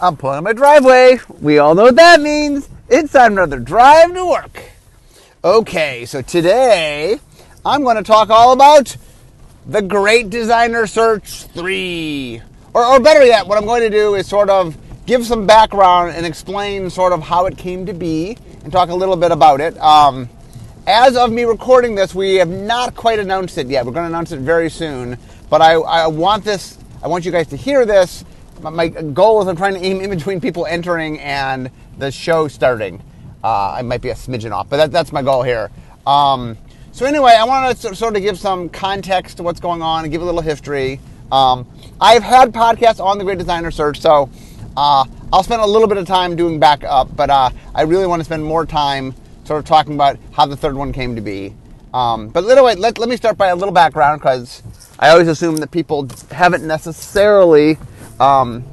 I'm pulling in my driveway. We all know what that means. It's time for another drive to work. Okay, so today I'm going to talk all about the Great Designer Search 3. Or, or better yet, what I'm going to do is sort of give some background and explain sort of how it came to be and talk a little bit about it. Um, as of me recording this, we have not quite announced it yet. We're going to announce it very soon. But I, I want this, I want you guys to hear this. My, goal is I'm trying to aim in between people entering and the show starting. Uh, I might be a smidgen off, but that, that's my goal here. Um, so anyway, I want to sort of give some context to what's going on and give a little history. Um, I've had podcasts on the Great Designer Search, so uh, I'll spend a little bit of time doing backup, but uh, I really want to spend more time sort of talking about how the third one came to be. Um, but anyway, let, let me start by a little background because I always assume that people haven't necessarily um,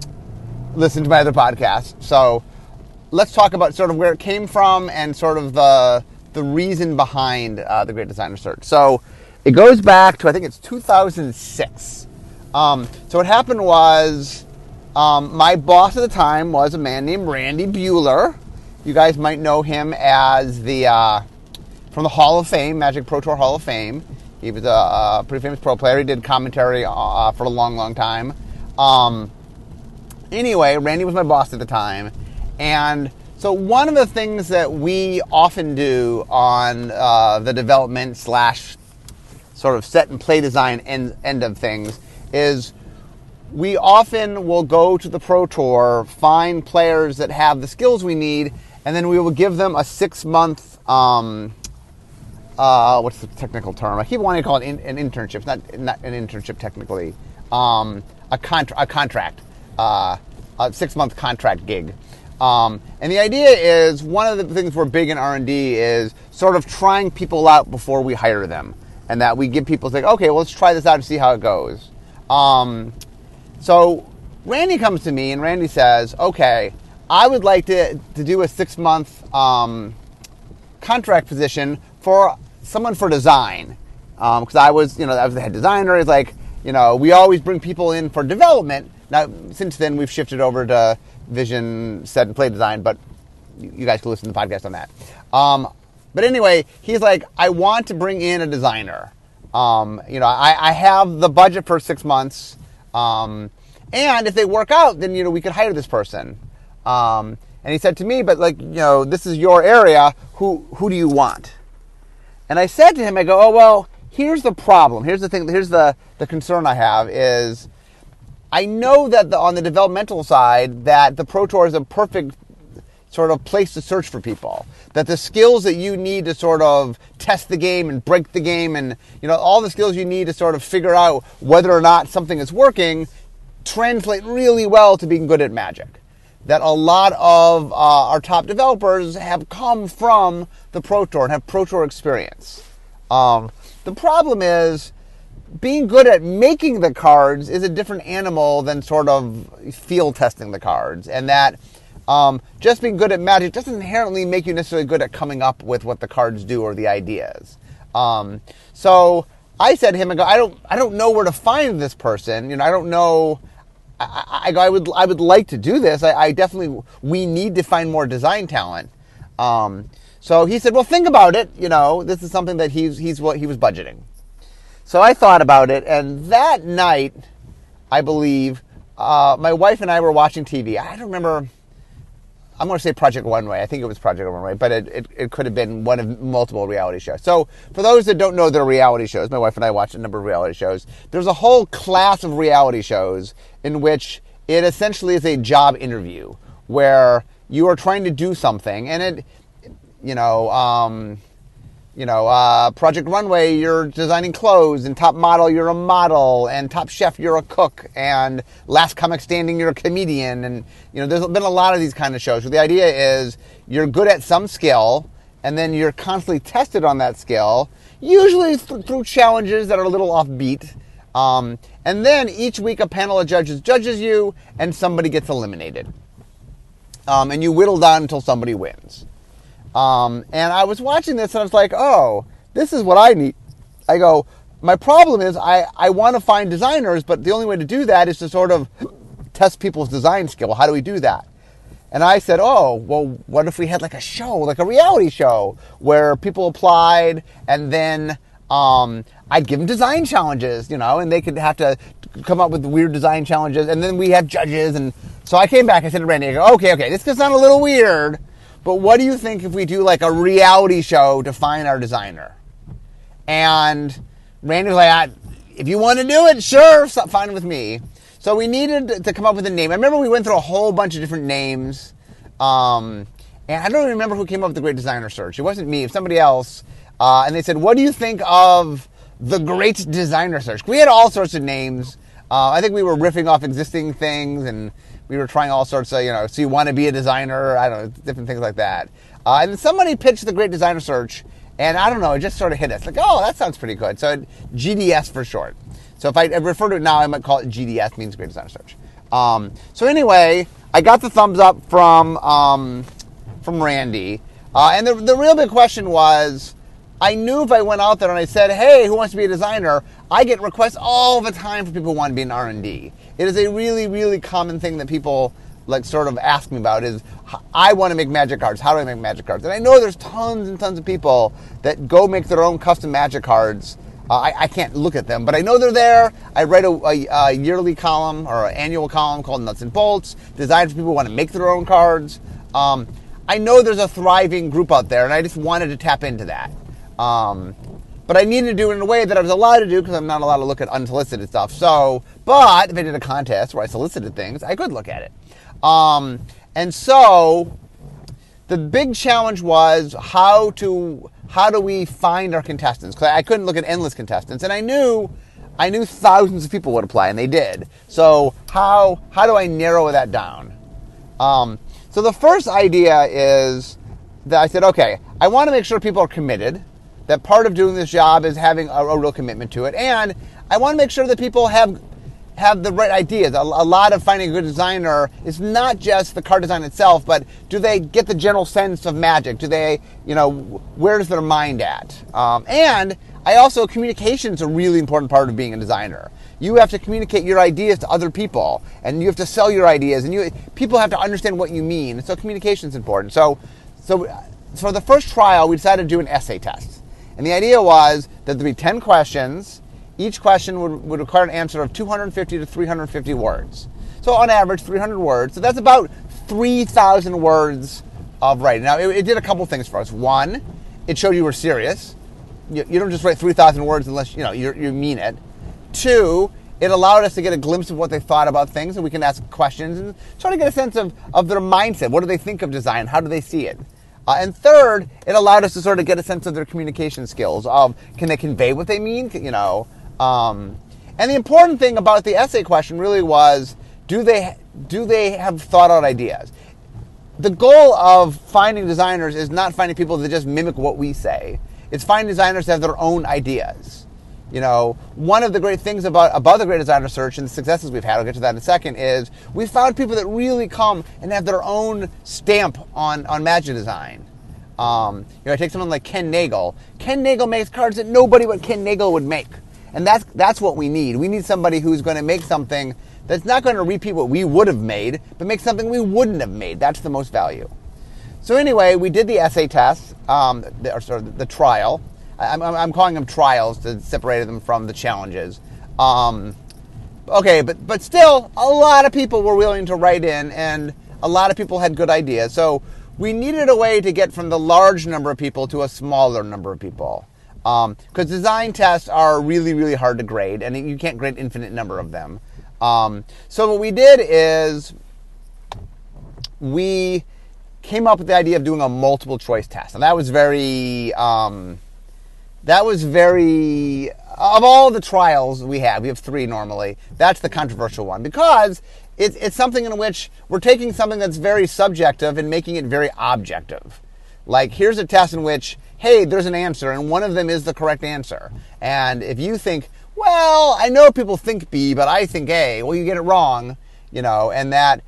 listened to my other podcast. So let's talk about sort of where it came from and sort of the the reason behind uh, the Great Designer Search. So it goes back to I think it's 2006. Um, so what happened was um, my boss at the time was a man named Randy Buehler. You guys might know him as the uh, from the Hall of Fame, Magic Pro Tour Hall of Fame. He was a, a pretty famous pro player. He did commentary uh, for a long, long time. Um, anyway, Randy was my boss at the time, and so one of the things that we often do on uh, the development slash sort of set and play design end, end of things is we often will go to the pro tour, find players that have the skills we need, and then we will give them a six month um, uh, what's the technical term? I keep wanting to call it in, an internship. Not not an internship technically. Um, a, contra- a contract, uh, a six month contract gig. Um, and the idea is one of the things we're big in R and D is sort of trying people out before we hire them, and that we give people like, okay, well, let's try this out and see how it goes. Um, so Randy comes to me and Randy says, okay, I would like to, to do a six month um, contract position for someone for design. Because um, I was, you know, I was the head designer. It's like, you know, we always bring people in for development. Now, since then, we've shifted over to vision, set, and play design, but you guys can listen to the podcast on that. Um, but anyway, he's like, I want to bring in a designer. Um, you know, I, I, have the budget for six months. Um, and if they work out, then, you know, we could hire this person. Um, and he said to me, but like, you know, this is your area. Who, who do you want? And I said to him, I go, oh, well, here's the problem. Here's the thing. Here's the, the concern I have is I know that the, on the developmental side that the Pro Tour is a perfect sort of place to search for people. That the skills that you need to sort of test the game and break the game and, you know, all the skills you need to sort of figure out whether or not something is working translate really well to being good at magic that a lot of uh, our top developers have come from the Pro Tour and have Pro Tour experience. Um, the problem is being good at making the cards is a different animal than sort of field testing the cards, and that um, just being good at magic doesn't inherently make you necessarily good at coming up with what the cards do or the ideas. Um, so I said to him, I go, I don't, I don't know where to find this person. You know, I don't know I, I, I, would I would like to do this. I, I, definitely we need to find more design talent. Um, so he said, "Well, think about it. You know, this is something that he's he's what he was budgeting." So I thought about it, and that night, I believe, uh, my wife and I were watching TV. I don't remember I'm going to say Project Runway. I think it was Project Runway, but it, it, it, could have been one of multiple reality shows. So, for those that don't know the reality shows, my wife and I watch a number of reality shows. There's a whole class of reality shows in which it essentially is a job interview where you are trying to do something, and it, you know, um, you know, uh, Project Runway, you're designing clothes, and Top Model, you're a model, and Top Chef, you're a cook, and Last Comic Standing, you're a comedian, and you know, there's been a lot of these kind of shows. Where the idea is you're good at some skill, and then you're constantly tested on that skill, usually th- through challenges that are a little offbeat. Um, and then each week, a panel of judges judges you, and somebody gets eliminated. Um, and you whittle down until somebody wins. Um, and I was watching this and I was like, oh, this is what I need. I go, my problem is I, I want to find designers, but the only way to do that is to sort of test people's design skill. How do we do that? And I said, oh, well, what if we had like a show, like a reality show where people applied and then um, I'd give them design challenges, you know, and they could have to come up with weird design challenges. And then we have judges. And so I came back, I said to Randy, I go, okay, okay, this could sound a little weird, but what do you think if we do like a reality show to find our designer? And Randy was like, if you want to do it, sure, fine with me. So we needed to come up with a name. I remember we went through a whole bunch of different names. Um, and I don't remember who came up with the Great Designer Search. It wasn't me, it was somebody else. Uh, and they said, What do you think of the Great Designer Search? We had all sorts of names. Uh, I think we were riffing off existing things and we were trying all sorts of, you know, so you want to be a designer, I don't know, different things like that. Uh, and then somebody pitched the Great Designer Search, and I don't know, it just sort of hit us like, oh, that sounds pretty good. So GDS for short. So if I refer to it now, I might call it GDS, means Great Designer Search. Um, so anyway, I got the thumbs up from um, from Randy, uh, and the the real big question was I knew if I went out there and I said, "Hey, who wants to be a designer?" I get requests all the time for people who want to be an R and D. It is a really, really common thing that people like sort of ask me about is I want to make magic cards. How do I make magic cards? And I know there's tons and tons of people that go make their own custom magic cards. Uh, I, I, can't look at them, but I know they're there. I write a, a, a yearly column or an annual column called Nuts and Bolts, designed for people who want to make their own cards. Um, I know there's a thriving group out there, and I just wanted to tap into that. Um, but I needed to do it in a way that I was allowed to do because I'm not allowed to look at unsolicited stuff. So, but if I did a contest where I solicited things, I could look at it. Um, and so, the big challenge was how to how do we find our contestants? Because I couldn't look at endless contestants, and I knew I knew thousands of people would apply, and they did. So how how do I narrow that down? Um, so the first idea is that I said, okay, I want to make sure people are committed that part of doing this job is having a, a real commitment to it, and I want to make sure that people have have the right ideas. A, a, lot of finding a good designer is not just the car design itself, but do they get the general sense of magic? Do they, you know, where's their mind at? Um, and I also communication is a really important part of being a designer. You have to communicate your ideas to other people, and you have to sell your ideas, and you people have to understand what you mean. So communication is important. So, so for the first trial, we decided to do an essay test. And the idea was that there'd be 10 questions. Each question would, would require an answer of 250 to 350 words. So on average, 300 words. So that's about 3,000 words of writing. Now, it, it, did a couple things for us. One, it showed you were serious. You, you don't just write 3,000 words unless you know you you mean it. Two, it allowed us to get a glimpse of what they thought about things, and we can ask questions and try to get a sense of, of their mindset. What do they think of design? How do they see it? Uh, and third, it allowed us to sort of get a sense of their communication skills. Of can they convey what they mean? You know. Um, and the important thing about the essay question really was, do they do they have thought out ideas? The goal of finding designers is not finding people that just mimic what we say. It's finding designers that have their own ideas. You know, one of the great things about about the Great Designer Search and the successes we've had, I'll get to that in a second, is we found people that really come and have their own stamp on on magic design. Um, you know, I take someone like Ken Nagel. Ken Nagel makes cards that nobody but Ken Nagel would make, and that's that's what we need. We need somebody who's going to make something that's not going to repeat what we would have made, but make something we wouldn't have made. That's the most value. So anyway, we did the essay test, um, the, or sorry, the trial, I'm, I'm calling them trials to separate them from the challenges. Um, okay, but but still, a lot of people were willing to write in, and a lot of people had good ideas. So we needed a way to get from the large number of people to a smaller number of people. Because um, design tests are really, really hard to grade, and you can't grade infinite number of them. Um, so what we did is we came up with the idea of doing a multiple choice test, and that was very um, that was very of all the trials we have we have three normally. That's the controversial one because it's, it's something in which we're taking something that's very subjective and making it very objective. Like here's a test in which hey there's an answer and one of them is the correct answer. And if you think well i know people think b but i think a well you get it wrong you know and that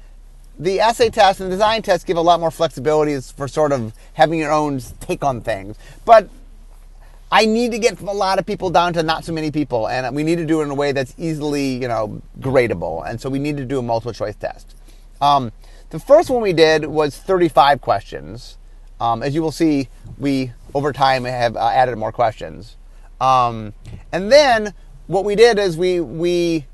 the essay test and the design test give a lot more flexibility for sort of having your own take on things. But I need to get a lot of people down to not so many people, and we need to do it in a way that's easily, you know, gradable. And so we need to do a multiple choice test. Um, the first one we did was 35 questions. Um, as you will see, we over time have uh, added more questions. Um, and then what we did is we we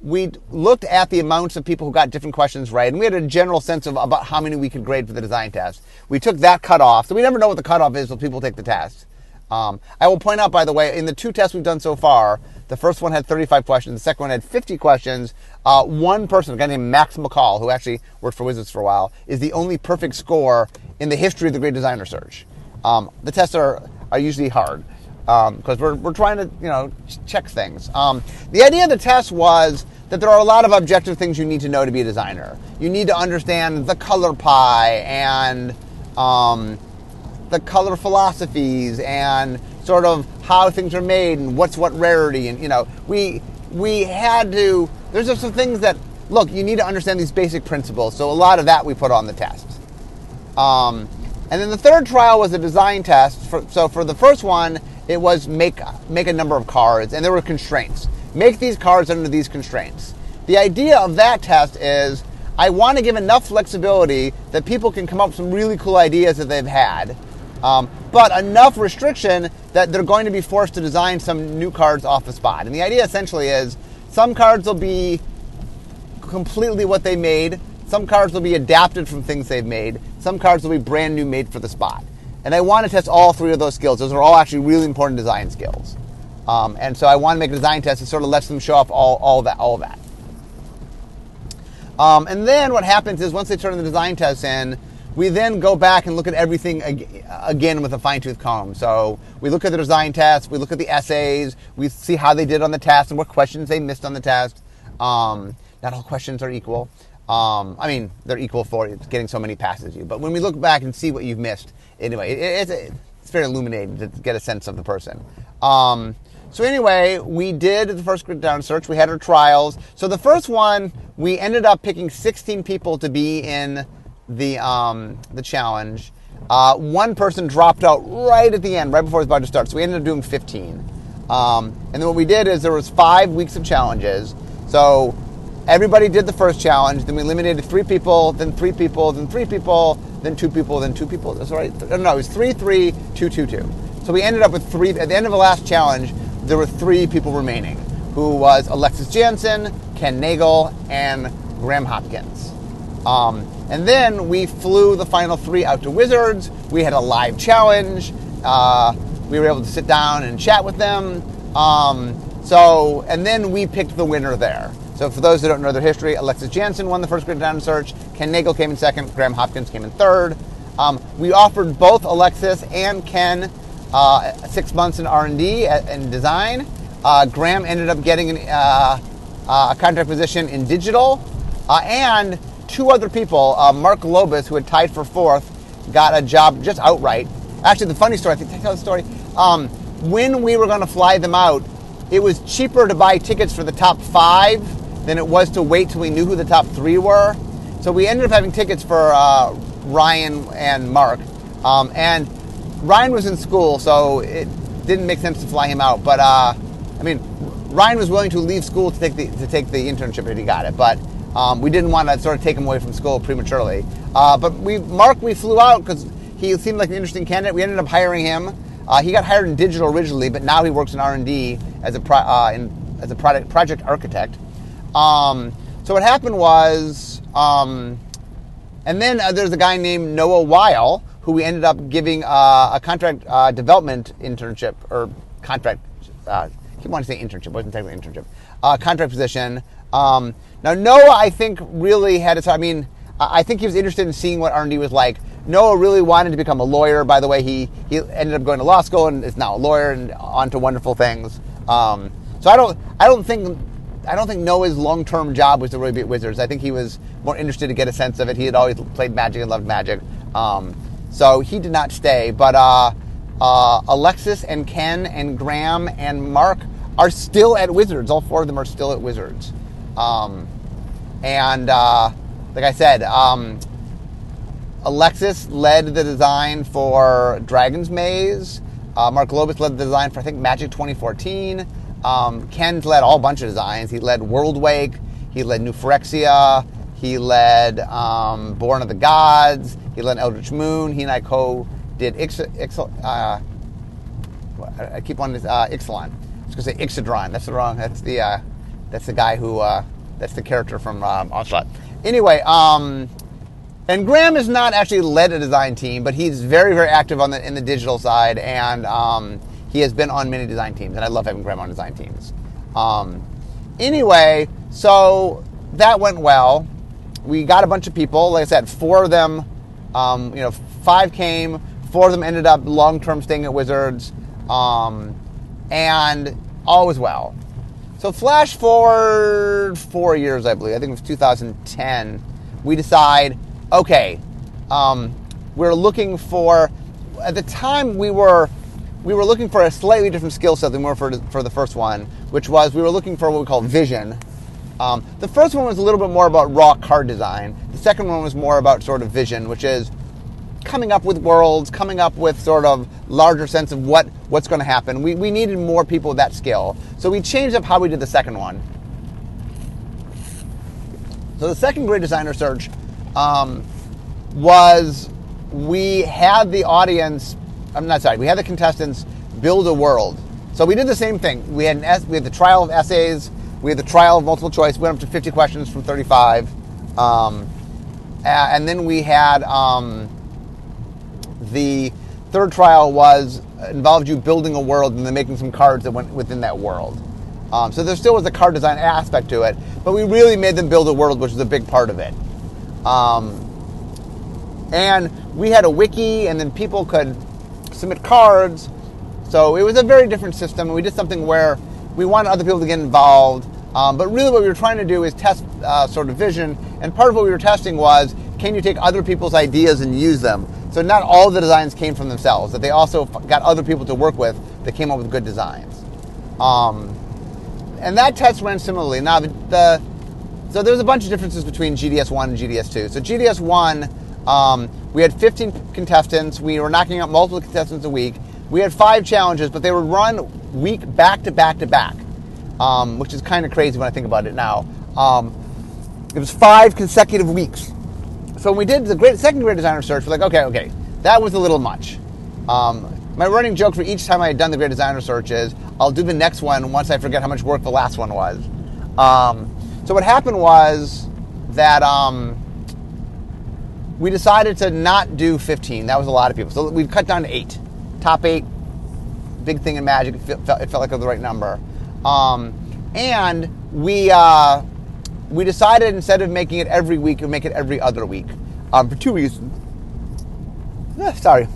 we looked at the amounts of people who got different questions right, and we had a general sense of about how many we could grade for the design test. We took that cutoff, so we never know what the cutoff is when people take the test. Um, I will point out, by the way, in the two tests we've done so far, the first one had 35 questions, the second one had 50 questions. Uh, one person, a guy named Max McCall, who actually worked for Wizards for a while, is the only perfect score in the history of the Great Designer Search. Um, the tests are, are usually hard because um, we're, we're trying to you know check things. Um, the idea of the test was that there are a lot of objective things you need to know to be a designer. You need to understand the color pie and um, the color philosophies and sort of how things are made and what's what rarity and you know we we had to there's just some things that look you need to understand these basic principles. So a lot of that we put on the test um, and then the third trial was a design test for, so for the first one it was make make a number of cards and there were constraints. Make these cards under these constraints. The idea of that test is i want to give enough flexibility that people can come up with some really cool ideas that they've had um, but enough restriction that they're going to be forced to design some new cards off the spot. And the idea essentially is some cards will be completely what they made, some cards will be adapted from things they've made, some cards will be brand new made for the spot. And I want to test all three of those skills. Those are all actually really important design skills. Um, and so I want to make a design test that sort of lets them show off all, all that. All that. Um, and then what happens is once they turn the design test in, we then go back and look at everything again with a fine tooth comb. So we look at the design tests, we look at the essays, we see how they did on the test and what questions they missed on the test. Um, not all questions are equal. Um, I mean, they're equal for getting so many passes you. But when we look back and see what you've missed, anyway, it, it's, it's very illuminating to get a sense of the person. Um, so anyway, we did the first grid down search. We had our trials. So the first one, we ended up picking 16 people to be in the um, the challenge. Uh, one person dropped out right at the end, right before it was about to start. So we ended up doing 15. Um, and then what we did is there was five weeks of challenges. So everybody did the first challenge. Then we eliminated three people, then three people, then three people, then two people, then two people. That's right. No, it was three, three, two, two, two. So we ended up with three. At the end of the last challenge, there were three people remaining, who was Alexis Janson, Ken Nagel, and Graham Hopkins. Um, and then we flew the final three out to Wizards. We had a live challenge. Uh, we were able to sit down and chat with them. Um, so, and then we picked the winner there. So, for those who don't know their history, Alexis Janson won the first Great Designer Search. Ken Nagel came in second. Graham Hopkins came in third. Um, we offered both Alexis and Ken uh, six months in R&D and design. Uh, Graham ended up getting an, uh, uh, a contract position in digital, uh, and two other people, uh, Mark Globus, who had tied for fourth, got a job just outright. Actually, the funny story, I think tell the story. Um, when we were going to fly them out, it was cheaper to buy tickets for the top five than it was to wait till we knew who the top three were. So we ended up having tickets for uh, Ryan and Mark. Um, and Ryan was in school, so it didn't make sense to fly him out. But uh, I mean, Ryan was willing to leave school to take the to take the internship if he got it. But um, we didn't want to sort of take him away from school prematurely. Uh, but we, Mark, we flew out because he seemed like an interesting candidate. We ended up hiring him. Uh, he got hired in digital originally, but now he works in R and D as a pro, uh, in, as a product project architect. Um, so what happened was, um, and then uh, there's a guy named Noah Weil who we ended up giving uh, a contract uh, development internship or contract. I keep wanting to say internship, wasn't technically internship. contract position. Um, now Noah, I think, really had his. I mean, I think he was interested in seeing what R&D was like. Noah really wanted to become a lawyer. By the way, he he ended up going to law school and is now a lawyer and on to wonderful things. Um, so I don't I don't think I don't think Noah's long term job was to really be at Wizards. I think he was more interested to get a sense of it. He had always played Magic and loved Magic, um, so he did not stay. But uh, uh, Alexis and Ken and Graham and Mark are still at Wizards. All four of them are still at Wizards. Um, and uh, like I said, um, Alexis led the design for Dragon's Maze. Uh, Mark Globus led the design for I think Magic 2014. Um, Ken's led all bunch of designs. He led Worldwake. He led New Phyrexia. He led um, Born of the Gods. He led Eldritch Moon. He and I co did Ix, Ix, uh, I keep on uh, Ixalan. I was going to say Ixidron. That's the wrong. That's the uh, that's the guy who uh, that's the character from um, Onslaught. Anyway, um, and Graham has not actually led a design team, but he's very very active on the in the digital side, and um, he has been on many design teams, and I love having Graham on design teams. Um, anyway, so that went well. We got a bunch of people. Like I said, four of them, um, you know, five came. Four of them ended up long term staying at Wizards, um, and all was well. So flash forward four years, I believe. I think it was 2010. We decide, okay, um, we're looking for. At the time, we were we were looking for a slightly different skill set than we were for, for the first one, which was we were looking for what we call vision. Um, the first one was a little bit more about raw card design. The second one was more about sort of vision, which is coming up with worlds, coming up with sort of larger sense of what, what's going to happen. We, we needed more people with that skill. So we changed up how we did the second one. So the second great designer search um, was we had the audience, I'm not sorry, we had the contestants build a world. So we did the same thing. We had, an, we had the trial of essays, we had the trial of multiple choice, we went up to 50 questions from 35. Um, and then we had um, the third trial was involved you building a world and then making some cards that went within that world. Um, so there still was a card design aspect to it, but we really made them build a world, which was a big part of it. Um, and we had a wiki, and then people could submit cards. So it was a very different system. We did something where we wanted other people to get involved. Um, but really, what we were trying to do is test uh, sort of vision. And part of what we were testing was can you take other people's ideas and use them? So not all the designs came from themselves; that they also got other people to work with that came up with good designs. Um, and that test ran similarly. Now the, so there's a bunch of differences between GDS one and GDS two. So GDS one, um, we had 15 contestants. We were knocking out multiple contestants a week. We had five challenges, but they would run week back to back to back, um, which is kind of crazy when I think about it now. Um, it was five consecutive weeks. So when we did the great second great designer search, we're like, okay, okay, that was a little much. Um, my running joke for each time I had done the great designer search is I'll do the next one once I forget how much work the last one was. Um, so what happened was that um, we decided to not do 15. That was a lot of people. So we cut down to eight. Top eight, big thing in Magic. It felt, it felt like the right number. Um, and we uh, we decided instead of making it every week, we make it every other week um, for two reasons. Eh, sorry.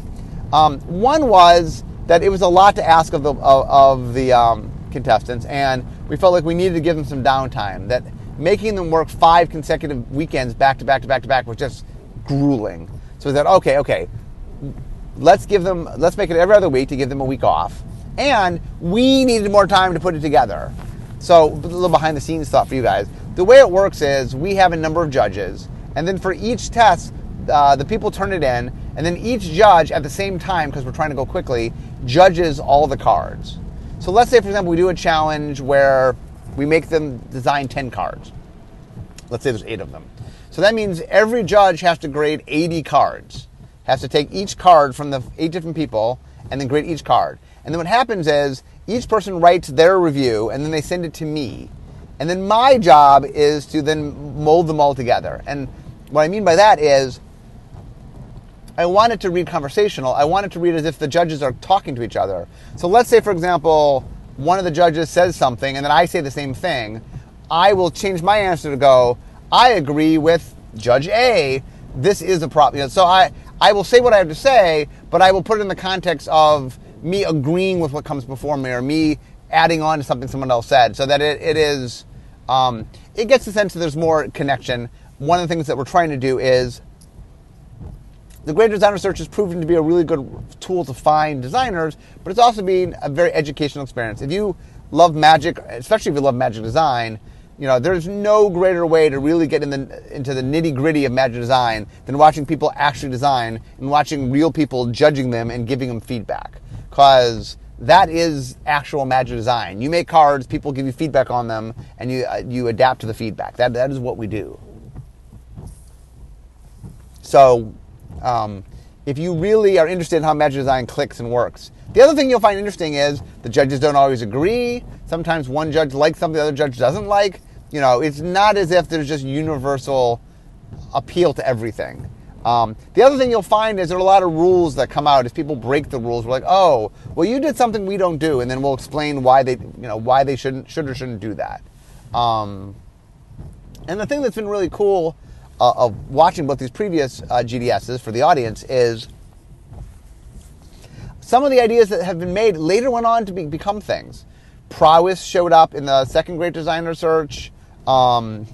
Um, one was that it was a lot to ask of the of, of the um, contestants, and we felt like we needed to give them some downtime. That making them work five consecutive weekends back to back to back to back was just grueling. So we said, okay, okay, let's give them, let's make it every other week to give them a week off, and we needed more time to put it together. So a little behind the scenes thought for you guys. The way it works is we have a number of judges, and then for each test, uh, the people turn it in, and then each judge at the same time, because we're trying to go quickly, judges all the cards. So let's say, for example, we do a challenge where we make them design 10 cards. Let's say there's eight of them. So that means every judge has to grade 80 cards, has to take each card from the eight different people and then grade each card. And then what happens is each person writes their review and then they send it to me. And then my job is to then mold them all together. And what I mean by that is I want it to read conversational. I want it to read as if the judges are talking to each other. So let's say, for example, one of the judges says something and then I say the same thing. I will change my answer to go, I agree with Judge A. This is a problem. You know, so I, I will say what I have to say, but I will put it in the context of me agreeing with what comes before me or me adding on to something someone else said so that it, it is um, it gets the sense that there's more connection. One of the things that we're trying to do is the Great Designer Search has proven to be a really good tool to find designers, but it's also been a very educational experience. If you love magic, especially if you love magic design, you know, there's no greater way to really get in the, into the nitty gritty of magic design than watching people actually design and watching real people judging them and giving them feedback. because that is actual magic design. You make cards, people give you feedback on them, and you uh, you adapt to the feedback. That that is what we do. So, um, if you really are interested in how magic design clicks and works, the other thing you'll find interesting is the judges don't always agree. Sometimes one judge likes something the other judge doesn't like. You know, it's not as if there's just universal appeal to everything. Um, the other thing you'll find is there are a lot of rules that come out as people break the rules. We're like, oh, well, you did something we don't do, and then we'll explain why they, you know, why they shouldn't, should or shouldn't do that. Um, and the thing that's been really cool uh, of watching both these previous uh, GDSs for the audience is some of the ideas that have been made later went on to be, become things. Prowess showed up in the second Great Designer Search. Um,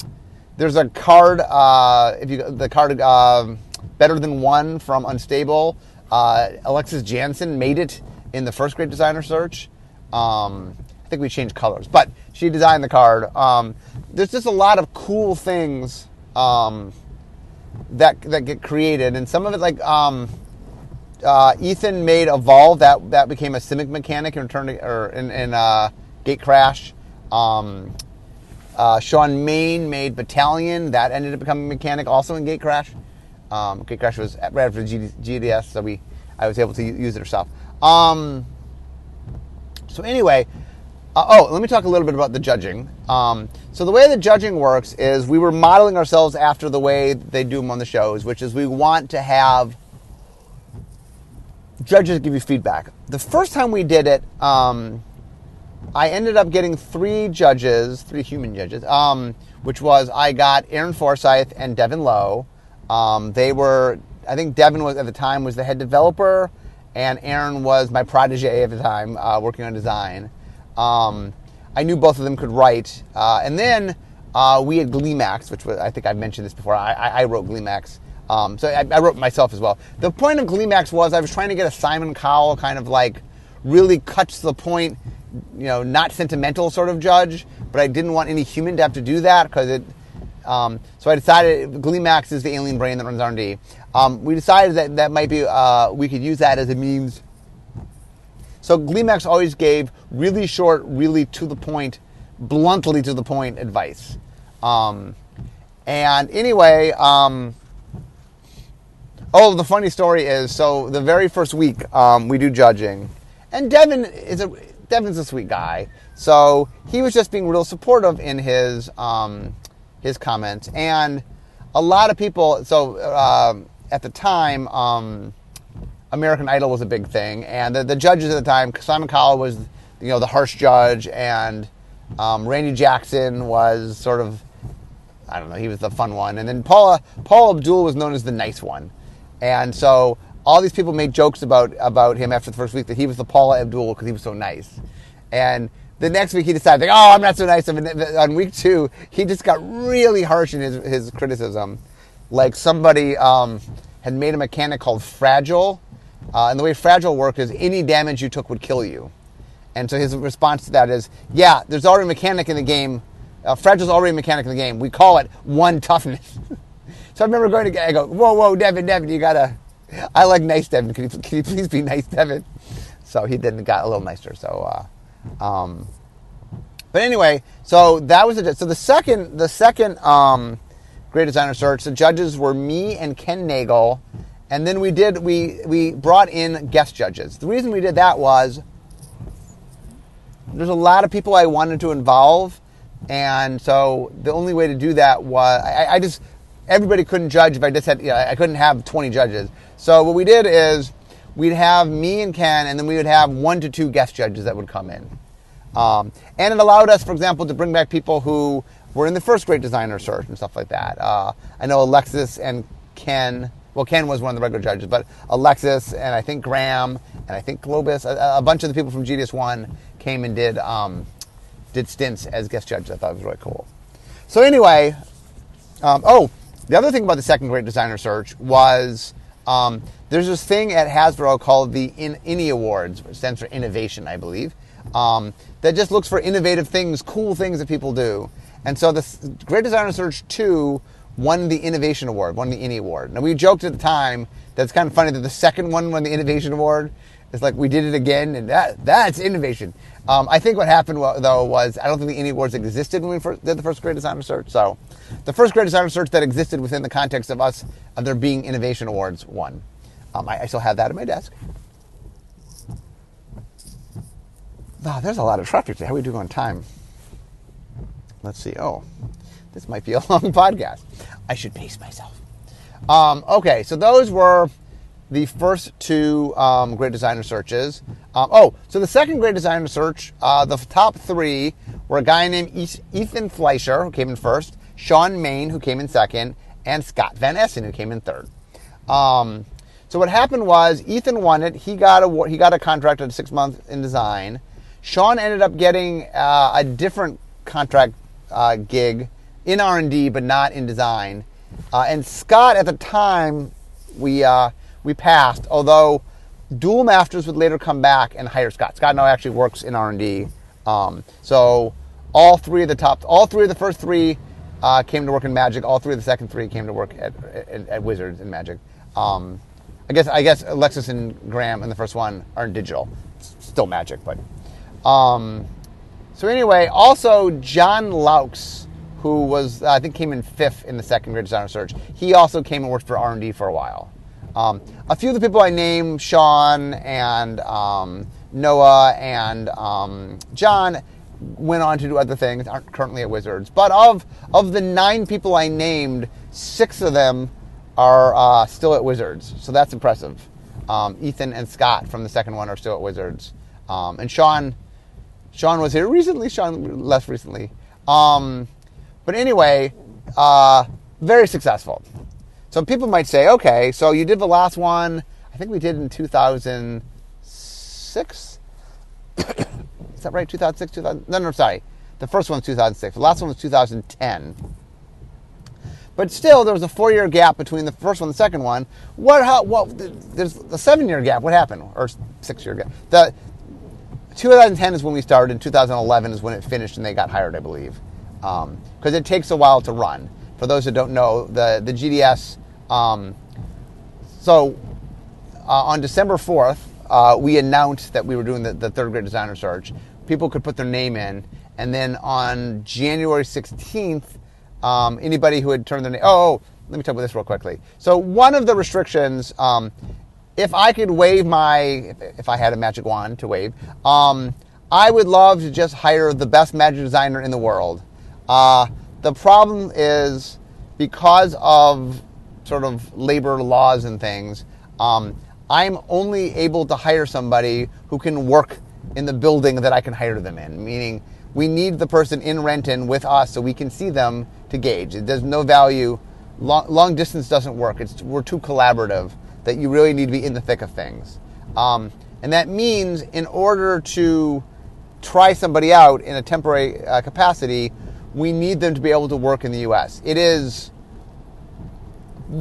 there's a card, uh, if you the card uh, Better Than One from Unstable. Uh, Alexis Janson made it in the first Great Designer Search. Um, I think we changed colors, but she designed the card. Um, there's just a lot of cool things um, that that get created, and some of it like um, uh, Ethan made Evolve that that became a Simic mechanic in Return to, or in, in uh, Gatecrash. Um, uh, Shawn Main made Battalion that ended up becoming a mechanic also in Gatecrash. Um, Gatecrash was right after GDS, so we I was able to use it herself. Um, so anyway, uh, oh, let me talk a little bit about the judging. Um, so the way the judging works is we were modeling ourselves after the way they do them on the shows, which is we want to have judges give you feedback. The first time we did it, um, I ended up getting three judges, three human judges, um, which was I got Aaron Forsythe and Devin Low. Um, they were, I think Devin was at the time was the head developer, and Aaron was my protege at the time, uh, working on design. Um, I knew both of them could write, uh, and then uh, we had Gleemax, which was I think I've mentioned this before. I, I wrote Gleemax. Um, so I, I, wrote myself as well. The point of Gleemax was I was trying to get a Simon Cowell kind of like really cuts the point, you know, not sentimental sort of judge, but I didn't want any human to have to do that because it. Um, so I decided Gleemax is the alien brain that runs R&D. Um, we decided that that might be uh, we could use that as a means. So Gleemax always gave really short, really to the point, bluntly to the point advice. Um, and anyway, um, oh, the funny story is so the very first week um, we do judging, and Devin is a Devin's a sweet guy, so he was just being real supportive in his um, his comments, and a lot of people. So uh, at the time, um, American Idol was a big thing, and the, the, judges at the time, Simon Cowell was you know the harsh judge, and um, Randy Jackson was sort of I don't know, he was the fun one, and then Paula Paul Abdul was known as the nice one, and so all these people made jokes about about him after the first week that he was the Paula Abdul because he was so nice, and the next week he decided, like, oh, I'm not so nice. On week two, he just got really harsh in his, his criticism. Like somebody um, had made a mechanic called Fragile. Uh, and the way Fragile worked is any damage you took would kill you. And so his response to that is, yeah, there's already a mechanic in the game. Uh, Fragile's already a mechanic in the game. We call it one toughness. so I remember going to, I go, whoa, whoa, Devin, Devin, you gotta, I like nice Devin. Can you, can you please be nice, Devin? So he then got a little nicer. So, uh, um, but anyway, so that was it. So the second, the second um, Great Designer Search, the judges were me and Ken Nagel, and then we did we we brought in guest judges. The reason we did that was there's a lot of people I wanted to involve, and so the only way to do that was I, I just everybody couldn't judge if I just had you know, I couldn't have 20 judges. So what we did is we'd have me and Ken, and then we would have one to two guest judges that would come in. Um, and it allowed us, for example, to bring back people who were in the first Great Designer Search and stuff like that. Uh, I know Alexis and Ken. Well, Ken was one of the regular judges, but Alexis and I think Graham and I think Globus, a, a bunch of the people from GDS One came and did um, did stints as guest judges. I thought it was really cool. So anyway, um, oh, the other thing about the second Great Designer Search was um, there's this thing at Hasbro called the In- INI Awards, which stands for innovation, I believe, um, that just looks for innovative things, cool things that people do. And so the Great Designer Search 2 won the Innovation Award, won the INI Award. Now we joked at the time that it's kind of funny that the second one won the Innovation Award, It's like we did it again, and that that's innovation. Um, I think what happened though was I don't think the Indie Awards existed when we first did the first Great Designer Search. So, the first Great Designer Search that existed within the context of us of there being innovation awards won. Um, I, I, still have that at my desk. Oh, there's a lot of traffic today. How are we doing on time? Let's see. Oh, this might be a long podcast. I should pace myself. Um, okay, so those were the first two um, great designer searches. Um, oh, so the second great designer search, uh, the top three were a guy named Ethan Fleischer, who came in first, Shawn Main, who came in second, and Scott Van Essen, who came in third. Um, so what happened was Ethan won it. He got a he got a contract at six months in design. Shawn ended up getting uh, a different contract uh, gig in R and D, but not in design. Uh, and Scott, at the time, we uh, we passed. Although Duel Masters would later come back and hire Scott. Scott now actually works in R and D. Um, so all three of the top, all three of the first three uh, came to work in Magic. All three of the second three came to work at, at, at Wizards in Magic. Um, I guess I guess Alexis and Graham in the first one are digital. It's still Magic, but um, so anyway, also John Laux, who was uh, I think came in fifth in the second Great Designer Search. He also came and worked for R and D for a while. Um, a few of the people I named, Shawn and um, Noah and um, John, went on to do other things. Aren't currently at Wizards, but of of the nine people I named, six of them are uh, still at Wizards. So that's impressive. Um, Ethan and Scott from the second one are still at Wizards, um, and Shawn. Shawn was here recently. Shawn left recently. Um, but anyway, uh, very successful. So people might say, okay, so you did the last one, I think we did in 2006? Is that right? 2006, 2000? No, no, sorry. The first one was 2006. The last one was 2010. But still, there was a four-year gap between the first one and the second one. What? How? What? There's a seven-year gap. What happened? Or six-year gap? The 2010 is when we started. 2011 is when it finished, and they got hired, I believe, because um, it takes a while to run for those who don't know, the, the GDS. Um, so uh, on December 4th, uh, we announced that we were doing the, the third great designer search. People could put their name in. And then on January 16th, um, anybody who had turned their name. Oh, oh, let me talk about this real quickly. So, one of the restrictions, um, if I could wave my, if, I had a magic wand to wave, um, I would love to just hire the best magic designer in the world. Uh, the problem is because of sort of labor laws and things, um, I'm only able to hire somebody who can work in the building that I can hire them in. Meaning, we need the person in Renton with us so we can see them to gauge. There's no value. Long, long distance doesn't work. It's, we're too collaborative that you really need to be in the thick of things. Um, and that means in order to try somebody out in a temporary uh, capacity, we need them to be able to work in the U.S. It is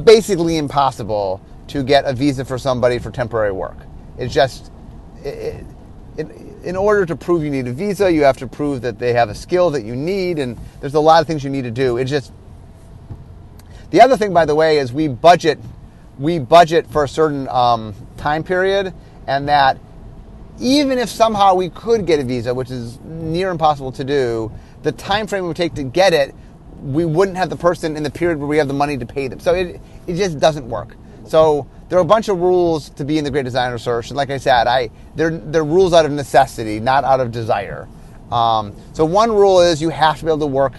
basically impossible to get a visa for somebody for temporary work. It's just, it, it, in order to prove you need a visa, you have to prove that they have a skill that you need, and there's a lot of things you need to do. It's just, the other thing, by the way, is we budget, we budget for a certain um, time period, and that even if somehow we could get a visa, which is near impossible to do, the time frame it would take to get it, we wouldn't have the person in the period where we have the money to pay them. So it, it just doesn't work. So there are a bunch of rules to be in the Great Designer Search. And like I said, I they're, they're rules out of necessity, not out of desire. Um, so one rule is you have to be able to work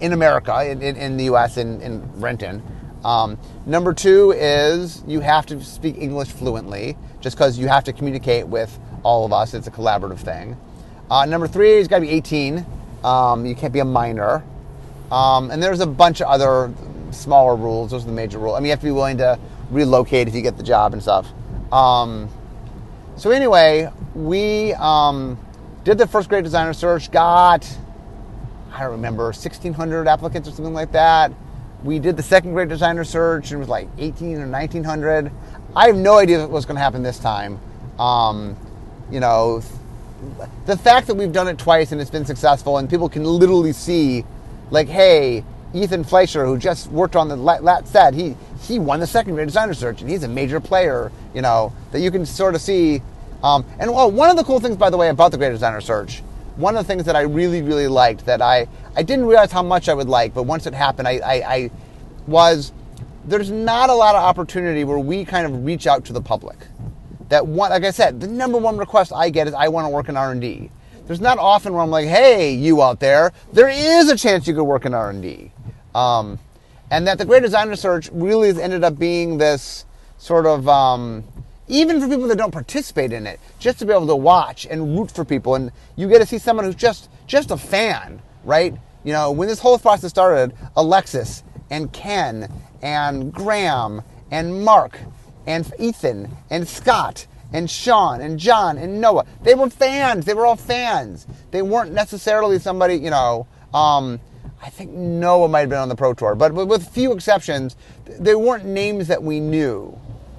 in America, in, in, in the U.S., in, in Renton. Um, number two is you have to speak English fluently, just because you have to communicate with all of us. It's a collaborative thing. Uh, number three, he's got to be 18. Um, you can't be a minor. Um, and there's a bunch of other smaller rules. Those are the major rules. I mean, you have to be willing to relocate if you get the job and stuff. Um, so anyway, we um, did the first great designer search. Got I don't remember 1,600 applicants or something like that. We did the second great designer search and it was like 18 or 1,900. I have no idea what's going to happen this time. Um, you know, the fact that we've done it twice and it's been successful and people can literally see, like, hey, Ethan Fleischer, who just worked on the lat set, he he won the second Great Designer Search, and he's a major player. You know that you can sort of see. Um, and well, one of the cool things, by the way, about the Great Designer Search, one of the things that I really, really liked that I I didn't realize how much I would like, but once it happened, I, I, I was there's not a lot of opportunity where we kind of reach out to the public. That one, like I said, the number one request I get is I want to work in R and D. There's not often where I'm like, hey, you out there, there is a chance you could work in R and D. Um, and that the Great Designer Search really has ended up being this sort of um, even for people that don't participate in it, just to be able to watch and root for people, and you get to see someone who's just just a fan, right? You know, when this whole process started, Alexis and Ken and Graham and Mark and Ethan and Scott and Shawn and John and Noah, they were fans. They were all fans. They weren't necessarily somebody, you know. Um, I think Noah might have been on the Pro Tour, but, with few exceptions, they weren't names that we knew.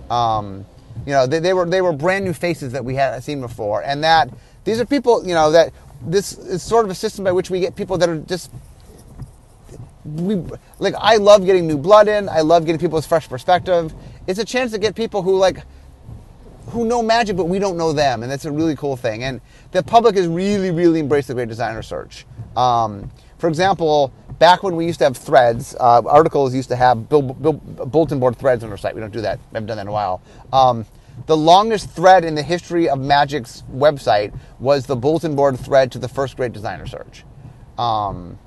Um, you know, they, they, were they were brand new faces that we hadn't seen before, and that these are people, you know, that this is sort of a system by which we get people that are just we like. I love getting new blood in. I love getting people with fresh perspective. It's a chance to get people who like who know magic, but we don't know them, and that's a really cool thing. And the public has really, really embraced the Great Designer Search. Um, for example, back when we used to have threads, uh, articles used to have bulletin board threads on our site. We don't do that. I haven't done that in a while. Um, the longest thread in the history of Magic's website was the bulletin board thread to the first Great Designer Search. Um,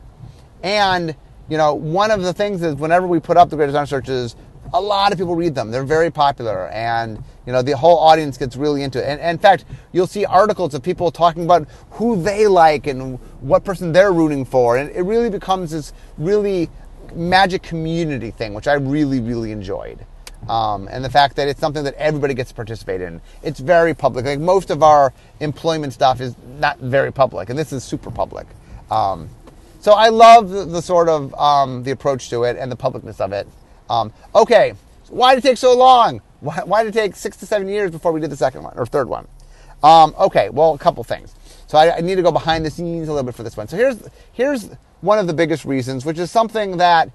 and, you know, one of the things is whenever we put up the Great Designer Searches, a lot of people read them. They're very popular, and you know the whole audience gets really into it. And, and, in fact, you'll see articles of people talking about who they like and what person they're rooting for, and it really becomes this really magic community thing, which I really, really enjoyed. Um, and the fact that it's something that everybody gets to participate in. It's very public. Like most of our employment stuff is not very public, and this is super public. Um, so I love the, the sort of um, the approach to it and the publicness of it. Um, okay, why did it take so long? Why, why, did it take six to seven years before we did the second one or third one? Um, okay, well, a couple things. So I, I, need to go behind the scenes a little bit for this one. So here's here's one of the biggest reasons, which is something that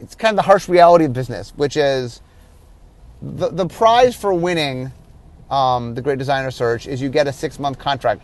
it's kind of the harsh reality of business, which is the the prize for winning um, the Great Designer Search is you get a six month contract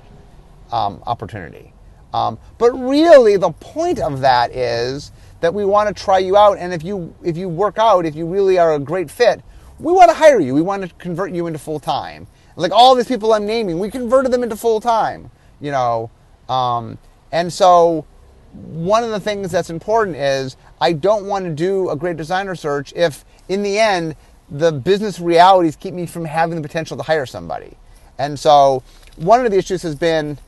um, opportunity. Um, but really, the point of that is that we want to try you out, and if you if you work out, if you really are a great fit, we want to hire you. We want to convert you into full time. Like all these people I'm naming, we converted them into full time. You know, um, and so one of the things that's important is I don't want to do a great designer search if in the end the business realities keep me from having the potential to hire somebody. And so one of the issues has been,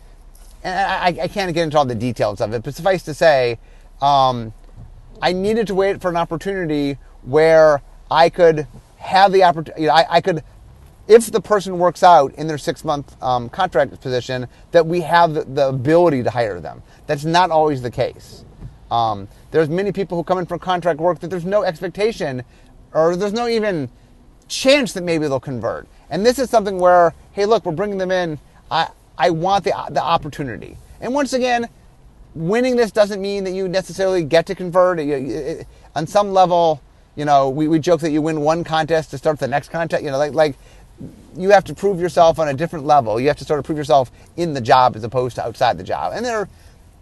and I, I can't get into all the details of it, but suffice to say, um, I needed to wait for an opportunity where I could have the opportunity. You know, I, I, could, if the person works out in their six month um, contract position, that we have the, the, ability to hire them. That's not always the case. Um, there's many people who come in for contract work that there's no expectation, or there's no even chance that maybe they'll convert. And this is something where, hey, look, we're bringing them in. I I want the the opportunity. And once again, winning this doesn't mean that you necessarily get to convert. It, it, on some level, you know, we, we joke that you win one contest to start the next contest. You know, like like you have to prove yourself on a different level. You have to sort of prove yourself in the job as opposed to outside the job. And there,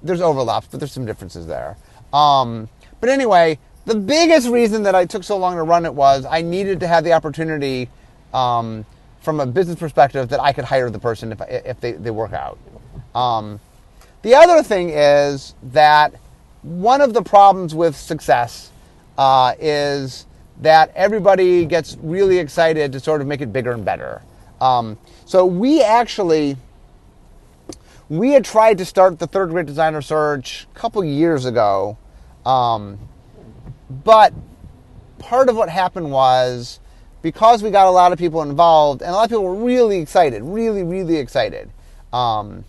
there's overlaps, but there's some differences there. Um, but anyway, the biggest reason that I took so long to run it was I needed to have the opportunity, um, from a business perspective, that I could hire the person if if they, they work out. Um, the other thing is that one of the problems with success uh, is that everybody gets really excited to sort of make it bigger and better. Um, so we actually we had tried to start the third great designer search a couple years ago, um, but part of what happened was because we got a lot of people involved and a lot of people were really excited, really, really excited. Um,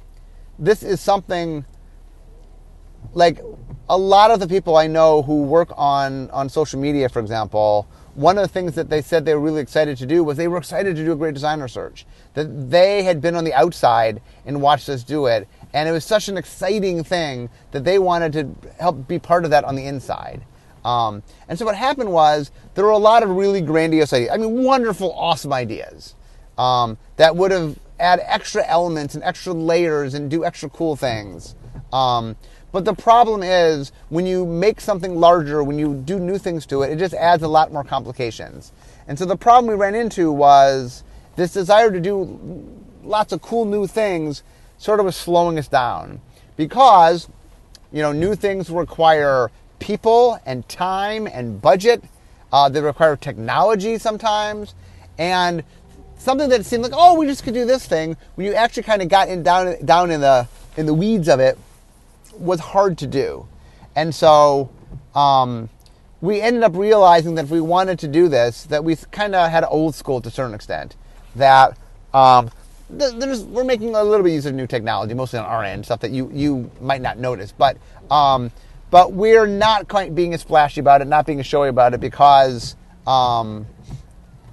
this is something like a lot of the people I know who work on on social media, for example, one of the things that they said they were really excited to do was they were excited to do a great designer search. That they had been on the outside and watched us do it, and it was such an exciting thing that they wanted to help be part of that on the inside. Um, and so what happened was there were a lot of really grandiose ideas. I mean, wonderful, awesome ideas um, that would have add extra elements and extra layers and do extra cool things. Um, but the problem is when you make something larger, when you do new things to it, it just adds a lot more complications. And so the problem we ran into was this desire to do lots of cool new things sort of was slowing us down because you know new things require people and time and budget. Uh, they require technology sometimes, and something that seemed like oh we just could do this thing when you actually kind of got in down down in the in the weeds of it was hard to do, and so. Um, we ended up realizing that if we wanted to do this, that we kind of had old school to a certain extent. That um, we're making a little bit use of new technology, mostly on our end, stuff that you you might not notice, but um, but we're not quite being as flashy about it, not being as showy about it, because um,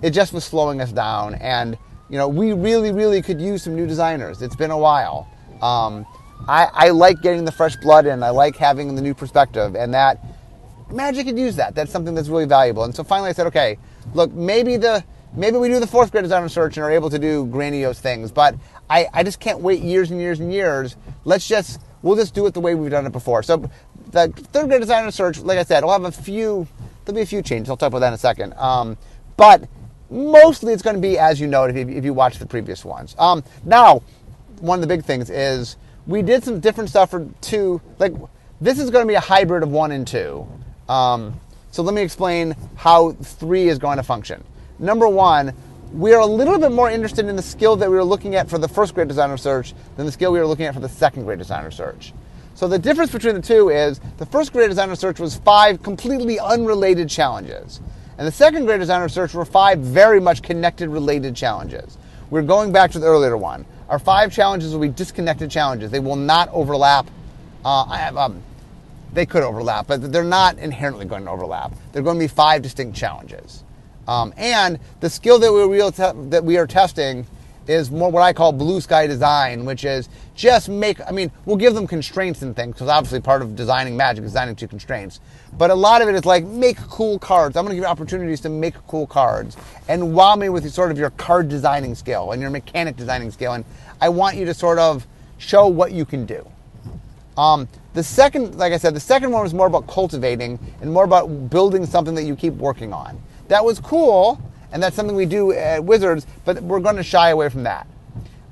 it just was slowing us down. And you know, we really, really could use some new designers. It's been a while. Um, I, I like getting the fresh blood in. I like having the new perspective, and that Magic could use that. That's something that's really valuable. And so finally, I said, okay, look, maybe the maybe we do the fourth great designer search and are able to do grandiose things, but I, I just can't wait years and years and years. Let's just we'll just do it the way we've done it before. So the third great designer search, like I said, will have a few there'll be a few changes. I'll talk about that in a second. Um, but mostly it's going to be as you know if you, if you watch the previous ones. Um, now, one of the big things is we did some different stuff for two. Like this is going to be a hybrid of one and two. Um, so let me explain how three is going to function. Number one, we are a little bit more interested in the skill that we were looking at for the first great designer search than the skill we were looking at for the second great designer search. So the difference between the two is the first great designer search was five completely unrelated challenges. And the second great designer search were five very much connected related challenges. We're going back to the earlier one. Our five challenges will be disconnected challenges. They will not overlap. Uh, I have, um, they could overlap, but they're not inherently going to overlap. They're going to be five distinct challenges. Um, and the skill that we, te- that we are testing is more what I call blue sky design, which is just make, I mean, we'll give them constraints and things, because obviously part of designing magic is designing to constraints. But a lot of it is like, make cool cards. I'm going to give you opportunities to make cool cards. And wow me with sort of your card designing skill and your mechanic designing skill. And I want you to sort of show what you can do. Um, the second, like I said, the second one was more about cultivating and more about building something that you keep working on. That was cool, and that's something we do at Wizards, but we're going to shy away from that.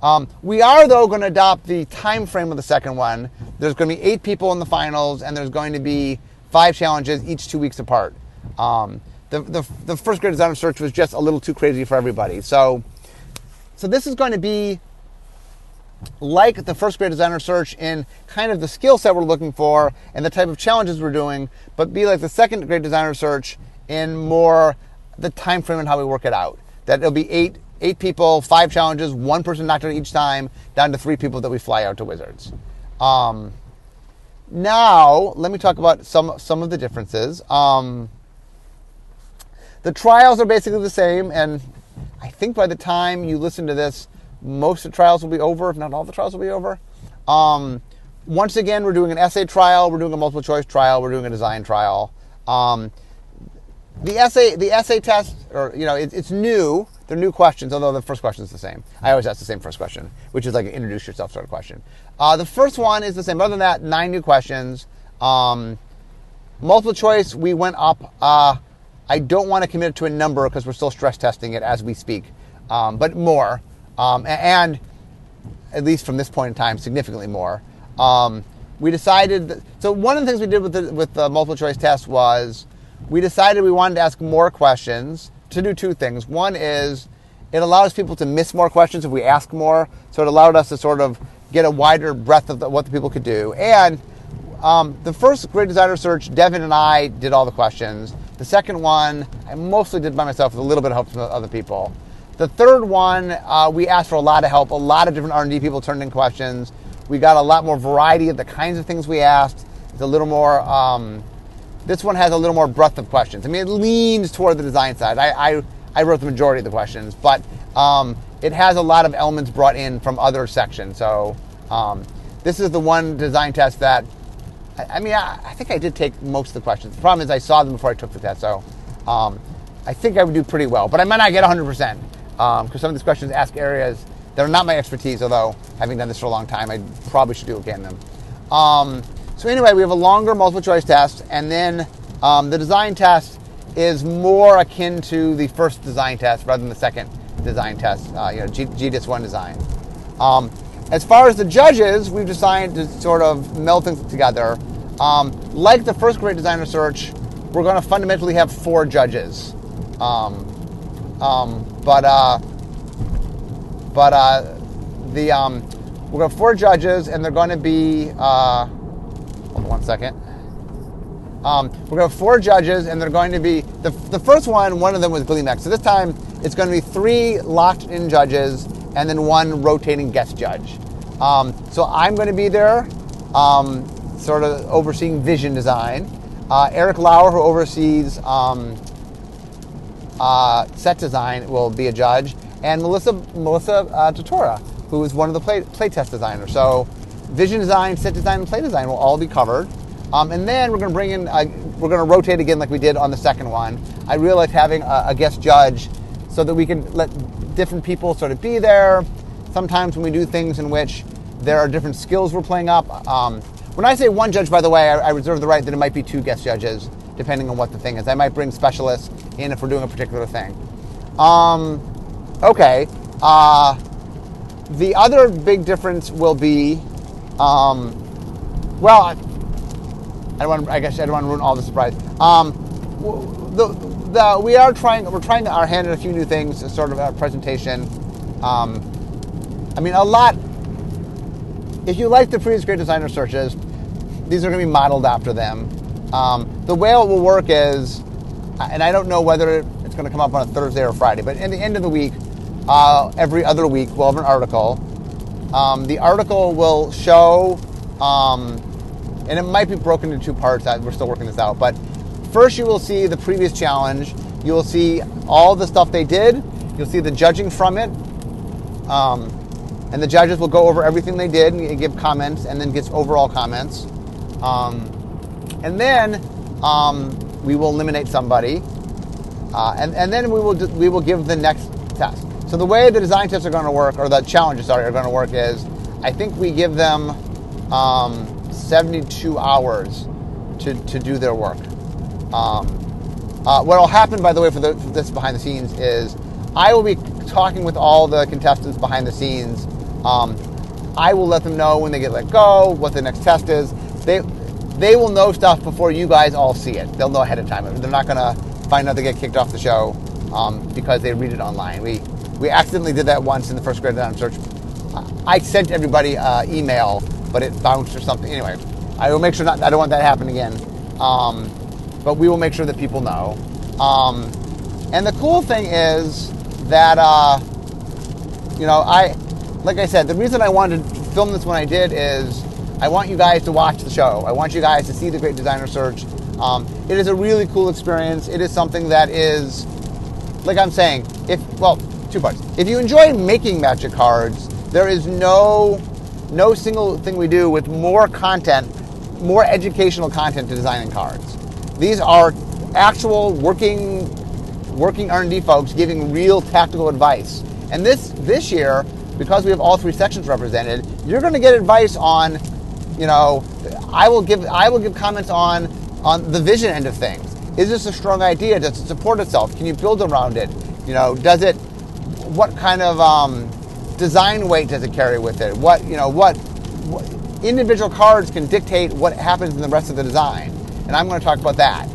Um, we are, though, going to adopt the time frame of the second one. There's going to be eight people in the finals, and there's going to be five challenges, each two weeks apart. Um, the, the, the first great designer search was just a little too crazy for everybody. So, so this is going to be like the first great designer search in kind of the skill set we're looking for and the type of challenges we're doing, but be like the second great designer search in more the time frame and how we work it out. That it'll be eight eight people, five challenges, one person knocked out each time, down to three people that we fly out to Wizards. Um, now, let me talk about some some of the differences. Um, the trials are basically the same, and I think by the time you listen to this, most of the trials will be over, if not all the trials will be over. Um, once again, we're doing an essay trial, we're doing a multiple choice trial, we're doing a design trial. Um, the essay, the essay test, or you know, it, it's new. They're new questions, although the first question is the same. I always ask the same first question, which is like an introduce yourself sort of question. Uh, the first one is the same. Other than that, nine new questions. Um, multiple choice, we went up. Uh, I don't want to commit to a number because we're still stress testing it as we speak, um, but more. Um, and at least from this point in time, significantly more. Um, we decided. That, so one of the things we did with the, with the multiple choice test was we decided we wanted to ask more questions to do two things. One is it allows people to miss more questions if we ask more, so it allowed us to sort of get a wider breadth of the, what the people could do. And um, the first great designer search, Devin and I did all the questions. The second one, I mostly did by myself with a little bit of help from other people. The third one, uh, we asked for a lot of help. A lot of different R&D people turned in questions. We got a lot more variety of the kinds of things we asked. It's a little more. Um, this one has a little more breadth of questions. I mean, it leans toward the design side. I, I, I wrote the majority of the questions, but um, it has a lot of elements brought in from other sections. So um, this is the one design test that I, I mean, I, I, think I did take most of the questions. The problem is I saw them before I took the test, so um, I think I would do pretty well. But I might not get 100% because um, some of these questions ask areas that are not my expertise, although having done this for a long time, I probably should do okay in them. So anyway, we have a longer multiple choice test, and then um, the design test is more akin to the first design test rather than the second design test, uh, you know, G- GDS1 design. Um, as far as the judges, we've decided to sort of meld things together. Um, like the first Great Designer Search, we're going to fundamentally have four judges. Um, um but uh, but uh, the um, we're going to have four judges, and they're going to be. Uh, one second. Um, we're going to have four judges, and they're going to be the, the first one. One of them was Gleemax. So this time it's going to be three locked-in judges, and then one rotating guest judge. Um, so I'm going to be there, um, sort of overseeing vision design. Uh, Erik Lauer, who oversees um, uh, set design, will be a judge, and Melissa Melissa uh, DeTora, who is one of the play, playtest designers. So vision design, set design, and play design will all be covered. Um, and then we're going to bring in, uh, we're going to rotate again like we did on the second one. I really like having a, a guest judge so that we can let different people sort of be there. Sometimes when we do things in which there are different skills we're playing up. Um, when I say one judge, by the way, I, I, reserve the right that it might be two guest judges, depending on what the thing is. I might bring specialists in if we're doing a particular thing. Um, okay. Uh, the other big difference will be, um, well, I, I don't want. I guess I don't want to ruin all the surprise. Um, the, the, we are trying. We're trying our hand at a few new things. Sort of a presentation. Um, I mean, a lot. If you like the previous great designer searches, these are going to be modeled after them. Um, the way it will work is, and I don't know whether it's going to come up on a Thursday or Friday, but in the end of the week, uh, every other week, we'll have an article. Um, the article will show um, and it might be broken into two parts. We're still working this out. But first, you will see the previous challenge. You will see all the stuff they did. You'll see the judging from it. Um, and the judges will go over everything they did and give comments, and then gets overall comments. Um, and then um, we will eliminate somebody, uh, and, and then we will we will give the next test. So the way the design tests are going to work, or the challenges sorry, are going to work is, I think we give them um, 72 hours to, to do their work. Um, uh, what will happen, by the way, for, the, for, this behind the scenes is I will be talking with all the contestants behind the scenes. Um, I will let them know when they get let go, what the next test is. They they will know stuff before you guys all see it. They'll know ahead of time. They're not going to find out they get kicked off the show um, because they read it online. We we accidentally did that once in the first great search. I sent everybody uh, email but it bounced or something. Anyway, I will make sure not. I don't want that to happen again. Um, but we will make sure that people know. Um, and the cool thing is that uh, you know I, like I said, the reason I wanted to film this when I did is I want you guys to watch the show. I want you guys to see the Great Designer Search. Um, it is a really cool experience. It is something that is, like I'm saying, if well, two parts. If you enjoy making magic cards, there is no no single thing we do with more content, more educational content to designing cards. These are actual working working R&D folks giving real tactical advice. And this this year, because we have all three sections represented, you're going to get advice on, you know, I will give I will give comments on on the vision end of things. Is this a strong idea? Does it support itself? Can you build around it? You know, does it? What kind of um, design weight does it carry with it? What you know, what, what individual cards can dictate what happens in the rest of the design, and I'm going to talk about that.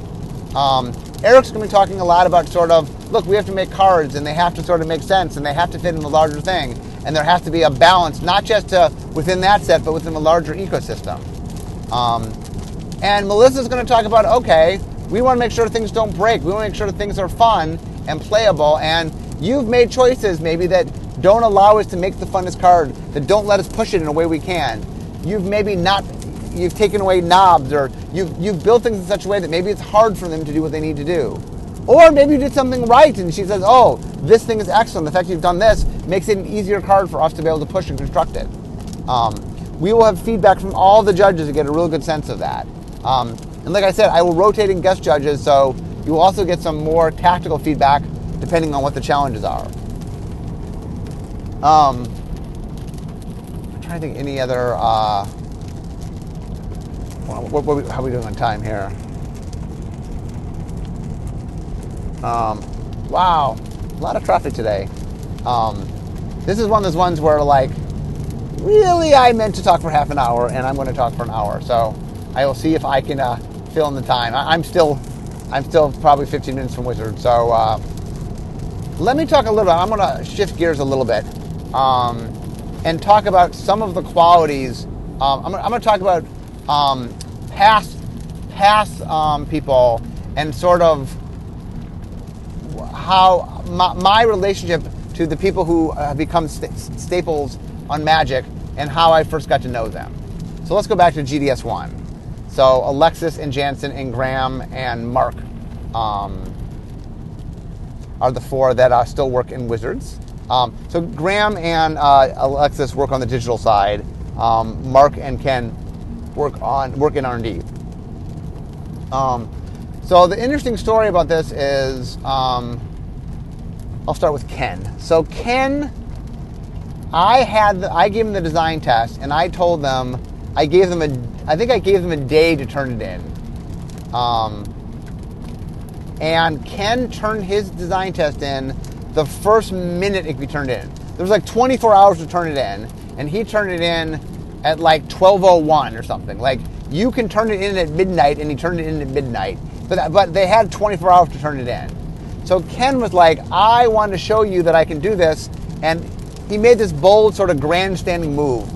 Um, Eric's going to be talking a lot about sort of look, we have to make cards, and they have to sort of make sense, and they have to fit in the larger thing, and there has to be a balance, not just to, within that set, but within the larger ecosystem. Um, and Melissa's going to talk about okay, we want to make sure things don't break. We want to make sure things are fun and playable, and you've made choices maybe that don't allow us to make the funnest card, that don't let us push it in a way we can. You've maybe not, you've taken away knobs or you've, you've built things in such a way that maybe it's hard for them to do what they need to do. Or maybe you did something right and she says, oh, this thing is excellent. The fact you've done this makes it an easier card for us to be able to push and construct it. Um, we will have feedback from all the judges to get a real good sense of that. Um, and like I said, I will rotate in guest judges, so you will also get some more tactical feedback depending on what the challenges are. Um, I'm trying to think any other. Uh, what, what, how are we doing on time here? Um, wow, a lot of traffic today. Um, this is one of those ones where, like, really, I meant to talk for half an hour, and I'm going to talk for an hour. So I will see if I can uh, fill in the time. I, am still, I'm still probably 15 minutes from Wizard. So uh, let me talk a little bit. I'm going to shift gears a little bit um, and talk about some of the qualities. Um, I'm, I'm going to talk about um, past, past um, people and sort of how my, my relationship to the people who have become st- staples on Magic and how I first got to know them. So let's go back to GDS one. So Alexis and Janson and Graham and Mark um, are the four that uh, still work in Wizards. Um, so Graham and uh, Alexis work on the digital side. Um, Mark and Ken work on work in R and D. Um, so the interesting story about this is um, I'll start with Ken. So Ken, I had the, I gave him the design test, and I told them I gave them a I think I gave them a day to turn it in. Um, and Ken turned his design test in the first minute it could be turned in. There was like 24 hours to turn it in, and he turned it in at like 12:01 or something. Like you can turn it in at midnight, and he turned it in at midnight. But uh, but they had 24 hours to turn it in. So Ken was like, I want to show you that I can do this. And he made this bold, sort of grandstanding move.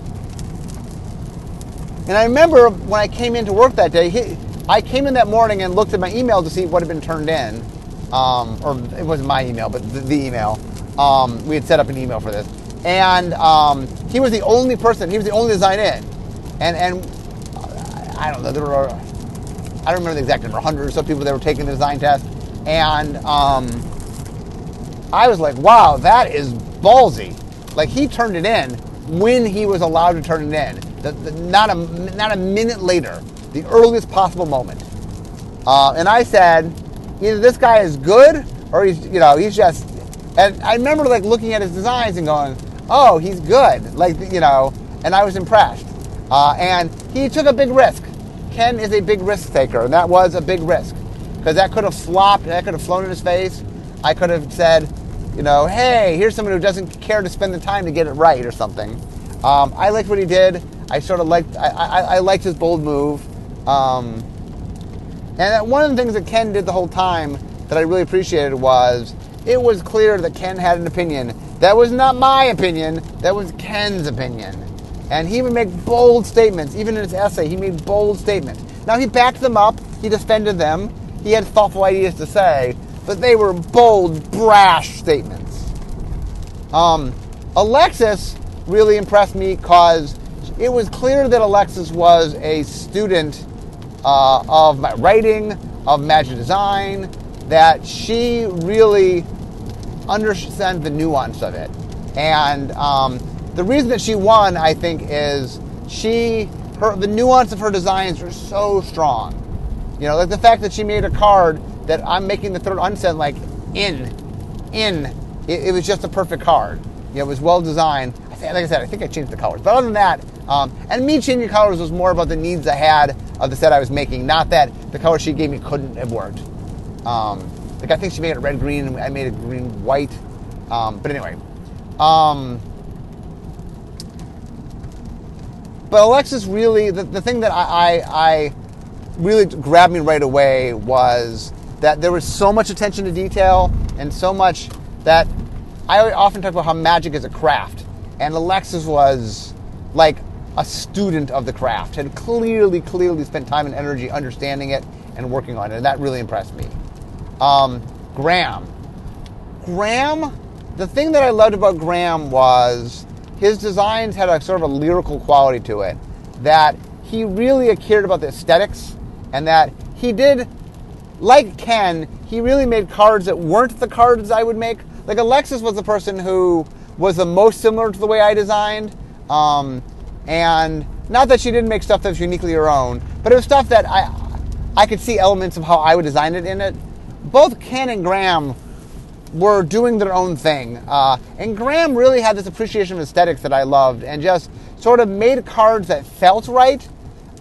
And I remember when I came into work that day, he, I came in that morning and looked at my email to see what had been turned in. Um, or it wasn't my email, but the, the email. Um, we had set up an email for this. And um, he was the only person, he was the only design in. And, and I don't know, there were, I don't remember the exact number, 100 or so people that were taking the design test and um, I was like, wow, that is ballsy. Like he turned it in when he was allowed to turn it in, the, the, not a not a minute later, the earliest possible moment. Uh, and I said, either this guy is good or he's you know he's just. And I remember like looking at his designs and going, oh, he's good, like you know, and I was impressed. Uh, and he took a big risk. Ken is a big risk taker, and that was a big risk because that could have flopped, that could have flown in his face. I could have said, you know, hey, here's someone who doesn't care to spend the time to get it right or something. Um, I liked what he did. I sort of liked, I, I, I liked his bold move. Um, and one of the things that Ken did the whole time that I really appreciated was it was clear that Ken had an opinion. That was not my opinion, that was Ken's opinion. And he would make bold statements. Even in his essay, he made bold statements. Now, he backed them up, he defended them, he had thoughtful ideas to say, but they were bold, brash statements. Um, Alexis really impressed me because it was clear that Alexis was a student uh, of my writing, of magic design, that she really understands the nuance of it. And um, the reason that she won, I think, is she her the nuance of her designs are so strong. You know, like the fact that she made a card that I'm making the third Un-set like in, in. It, it was just a perfect card. You know, it was well designed. I think, like I said, I think I changed the colors. But other than that, um, and me changing colors was more about the needs I had of the set I was making, not that the color she gave me couldn't have worked. Um, like I think she made it red green, and I made it green white. Um, but anyway, um, but Alexis really the, the thing that I, I, I really grabbed me right away was that there was so much attention to detail and so much that I often talk about how magic is a craft. And Alexis was like a student of the craft, had clearly, clearly spent time and energy understanding it and working on it. And that really impressed me. Um, Graham. Graham, the thing that I loved about Graham was his designs had a sort of a lyrical quality to it that he really cared about the aesthetics and that he did, like Ken, he really made cards that weren't the cards I would make. Like Alexis was the person who was the most similar to the way I designed, um, and not that she didn't make stuff that was uniquely her own, but it was stuff that I I could see elements of how I would design it in it. Both Ken and Graham were doing their own thing, uh, and Graham really had this appreciation of aesthetics that I loved, and just sort of made cards that felt right.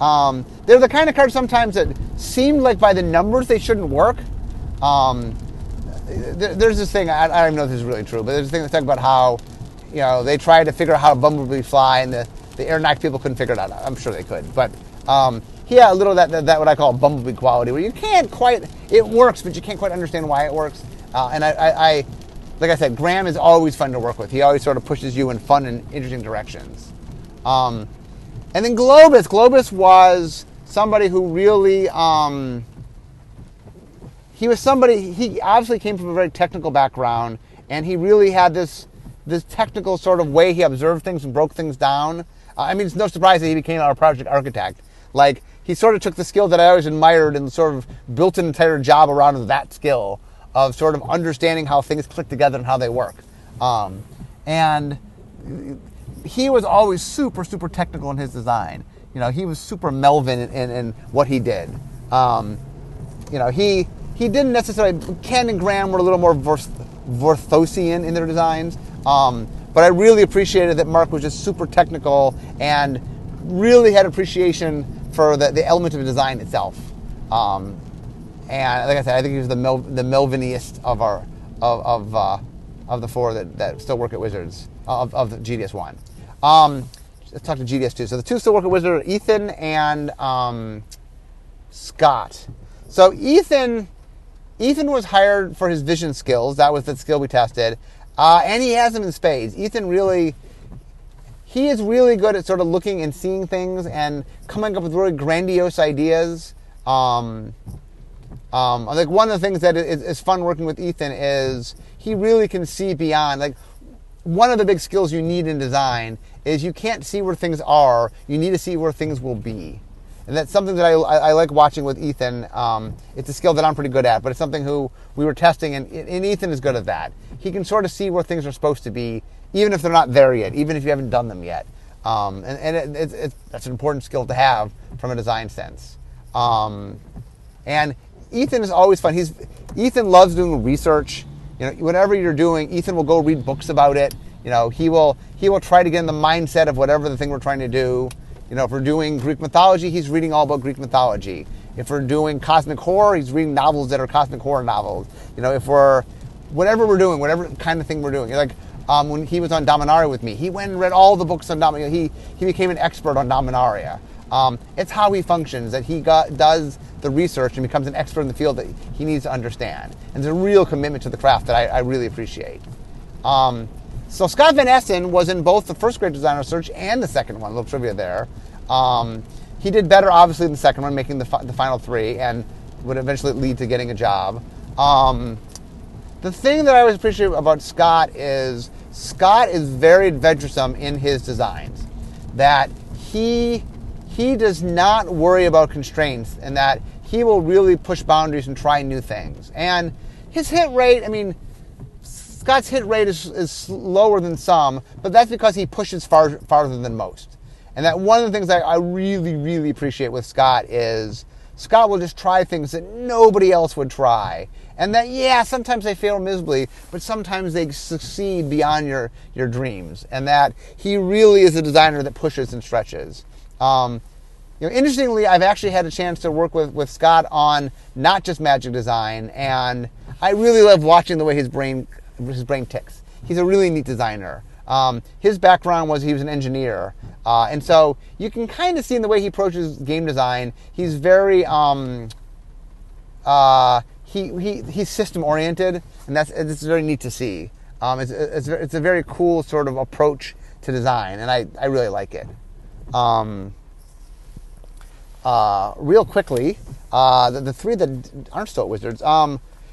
Um, they're the kind of cards sometimes that seemed like by the numbers they shouldn't work. Um, there, there's this thing I, I, don't even know if this is really true, but there's this thing that talk about how you know they tried to figure out how a bumblebee fly, and the the Aeronautic people couldn't figure it out. I'm sure they could, but um, had a little that, that, that what I call bumblebee quality, where you can't quite it works, but you can't quite understand why it works. Uh, and I, I, I, like I said, Graham is always fun to work with. He always sort of pushes you in fun and interesting directions. Um, and then Globus, Globus was somebody who really, um, he was somebody. He obviously came from a very technical background, and he really had this this technical sort of way he observed things and broke things down. I mean, it's no surprise that he became our project architect. Like he sort of took the skill that I always admired and sort of built an entire job around that skill of sort of understanding how things click together and how they work. Um, and he was always super, super technical in his design. You know, he was super Melvin in, in, in what he did. Um, you know, he he didn't necessarily. Ken and Graham were a little more Vorthosian in their designs, um, but I really appreciated that Mark was just super technical and really had appreciation for the, the element of design itself. Um, and like I said, I think he was the Mel, the Melviniest of our of of, uh, of the four that, that still work at Wizards of, of the GDS one. Um, let's talk to GDS two. So the two still work at Wizard, Ethan and um, Scott. So Ethan, Ethan was hired for his vision skills. That was the skill we tested, uh, and he has them in spades. Ethan really, he is really good at sort of looking and seeing things and coming up with really grandiose ideas. Um, um, like one of the things that is, is, fun working with Ethan is he really can see beyond. Like one of the big skills you need in design is you can't see where things are. You need to see where things will be, and that's something that I, I, I like watching with Ethan. Um, it's a skill that I'm pretty good at, but it's something who we were testing, and, and Ethan is good at that. He can sort of see where things are supposed to be, even if they're not there yet, even if you haven't done them yet. Um, and, and it, it's, it's, that's an important skill to have from a design sense. Um, and Ethan is always fun. He's Ethan loves doing research. You know, whatever you're doing, Ethan will go read books about it. You know, he will he will try to get in the mindset of whatever the thing we're trying to do. You know, if we're doing Greek mythology, he's reading all about Greek mythology. If we're doing cosmic horror, he's reading novels that are cosmic horror novels. You know, if we're whatever we're doing, whatever kind of thing we're doing. Like um, when he was on Dominaria with me, he went and read all the books on Dominaria. He he became an expert on Dominaria. Um, it's how he functions that he got, does the research and becomes an expert in the field that he needs to understand. And there's a real commitment to the craft that I, I really appreciate. Um, so Scott Van Essen was in both the first Great Designer Search and the second one. A little trivia there. Um, he did better, obviously, in the second one, making the, fi- the final three, and would eventually lead to getting a job. Um, the thing that I always appreciate about Scott is Scott is very adventuresome in his designs. That he he does not worry about constraints, and that he will really push boundaries and try new things. And his hit rate, I mean, Scott's hit rate is, is lower than some, but that's because he pushes far farther than most. And that one of the things that I really, really appreciate with Scott is Scott will just try things that nobody else would try. And that, yeah, sometimes they fail miserably, but sometimes they succeed beyond your, your dreams. And that he really is a designer that pushes and stretches. Um, you know, interestingly, I've actually had a chance to work with, with Scott on not just magic design, and I really love watching the way his brain his brain ticks. He's a really neat designer. Um, his background was he was an engineer, uh, and so you can kind of see in the way he approaches game design, he's very um, uh, he, he he's system oriented, and that's it's very neat to see. Um, it's, it's, it's a very cool sort of approach to design, and I, I really like it. Um, uh, real quickly, uh, the, the, three that aren't still Wizards.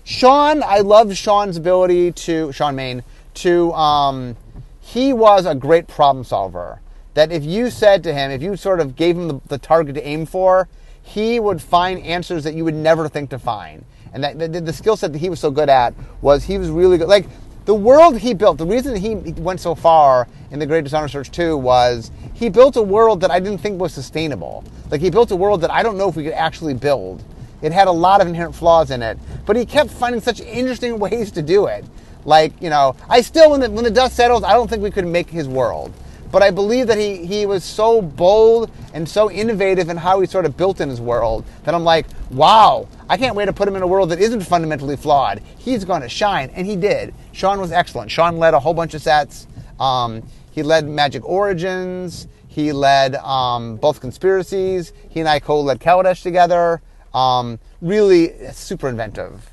Shawn, I love Shawn's ability to Shawn Main to. Um, he was a great problem solver. That if you said to him, if you sort of gave him the, the target to aim for, he would find answers that you would never think to find. And that the, the skill set that he was so good at was he was really good. Like the world he built, the reason he went so far in the Great Designer Search 2 was he built a world that I didn't think was sustainable. Like he built a world that I don't know if we could actually build. It had a lot of inherent flaws in it, but he kept finding such interesting ways to do it. Like, you know, I still, when the, when the dust settles, I don't think we could make his world. But I believe that he, he was so bold and so innovative in how he sort of built in his world that I'm like, wow, I can't wait to put him in a world that isn't fundamentally flawed. He's going to shine. And he did. Shawn was excellent. Shawn led a whole bunch of sets. Um, he led Magic Origins. He led um, both conspiracies. He and I co-led Kaladesh together. Um, really super inventive.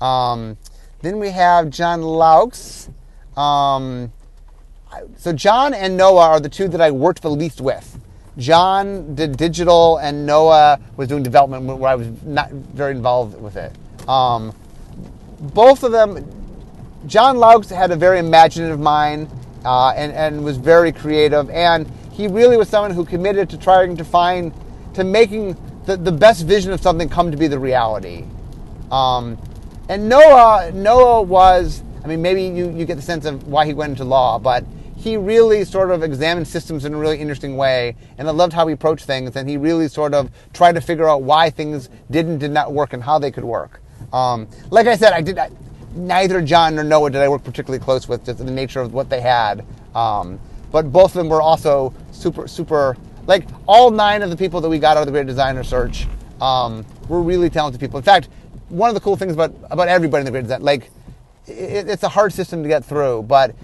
Um, then we have John Laux. Um, so John and Noah are the two that I worked the least with. John did digital, and Noah was doing development where I was not very involved with it. Um, both of them, John Laux had a very imaginative mind uh, and, and was very creative, and he really was someone who committed to trying to find, to making the, the best vision of something come to be the reality. Um, and Noah, Noah was, I mean, maybe you, you get the sense of why he went into law, but he really sort of examined systems in a really interesting way, and I loved how he approached things, and he really sort of tried to figure out why things didn't did not work and how they could work. Um, like I said, I did I, neither John nor Noah did I work particularly close with, just the nature of what they had. Um, but both of them were also super, super. Like all nine of the people that we got out of the Great Designer Search um, were really talented people. In fact, one of the cool things about about everybody in the Great Design, like it, it's a hard system to get through, but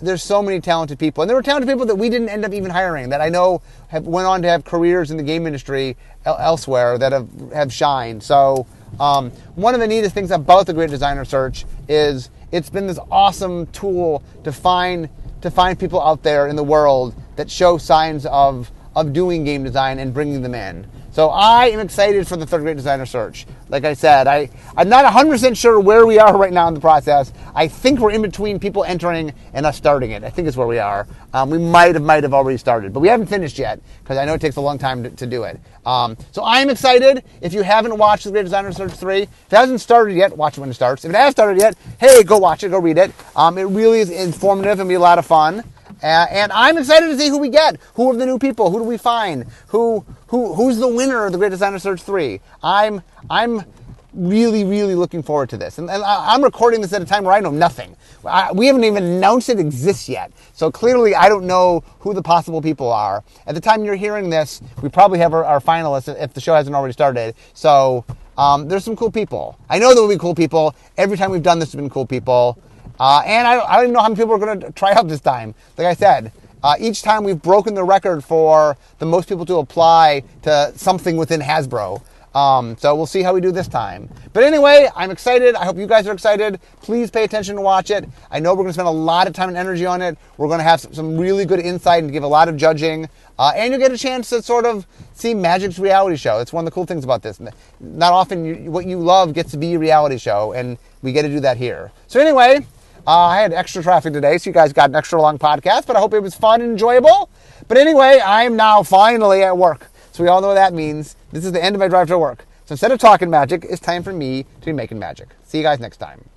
there's so many talented people, and there were talented people that we didn't end up even hiring that I know have went on to have careers in the game industry elsewhere that have have shined. So um, one of the neatest things about the Great Designer Search is it's been this awesome tool to find to find people out there in the world that show signs of of doing game design and bringing them in. So I am excited for the third great designer search. Like I said, I, I'm not 100% sure where we are right now in the process. I think we're in between people entering and us starting it. I think is where we are. Um, we might have might have already started, but we haven't finished yet because I know it takes a long time to, to do it. Um, so I'm excited. If you haven't watched the Great Designer Search 3, if it hasn't started yet, watch it when it starts. If it has started yet, hey, go watch it, go read it. Um, it really is informative and be a lot of fun. Uh, and I'm excited to see who we get. Who are the new people? Who do we find? Who who who's the winner of the Great Designer Search three? I'm I'm really really looking forward to this, and, and I'm recording this at a time where I know nothing. I, we haven't even announced it exists yet, so clearly I don't know who the possible people are. At the time you're hearing this, we probably have our, our finalists if the show hasn't already started. So. Um, there's some cool people. I know there will be cool people. Every time we've done this, there's been cool people. Uh, and I, I, don't even know how many people are going to try out this time. Like I said, uh, each time we've broken the record for the most people to apply to something within Hasbro. Um, so we'll see how we do this time. But anyway, I'm excited. I hope you guys are excited. Please pay attention to watch it. I know we're going to spend a lot of time and energy on it. We're going to have some really good insight and give a lot of judging. Uh, and you'll get a chance to sort of see Magic's reality show. It's one of the cool things about this. Not often you, what you love gets to be a reality show, and we get to do that here. So anyway, uh, I had extra traffic today, so you guys got an extra long podcast, but I hope it was fun and enjoyable. But anyway, I'm now finally at work. So we all know what that means. This is the end of my drive to work. So instead of talking magic, it's time for me to be making magic. See you guys next time.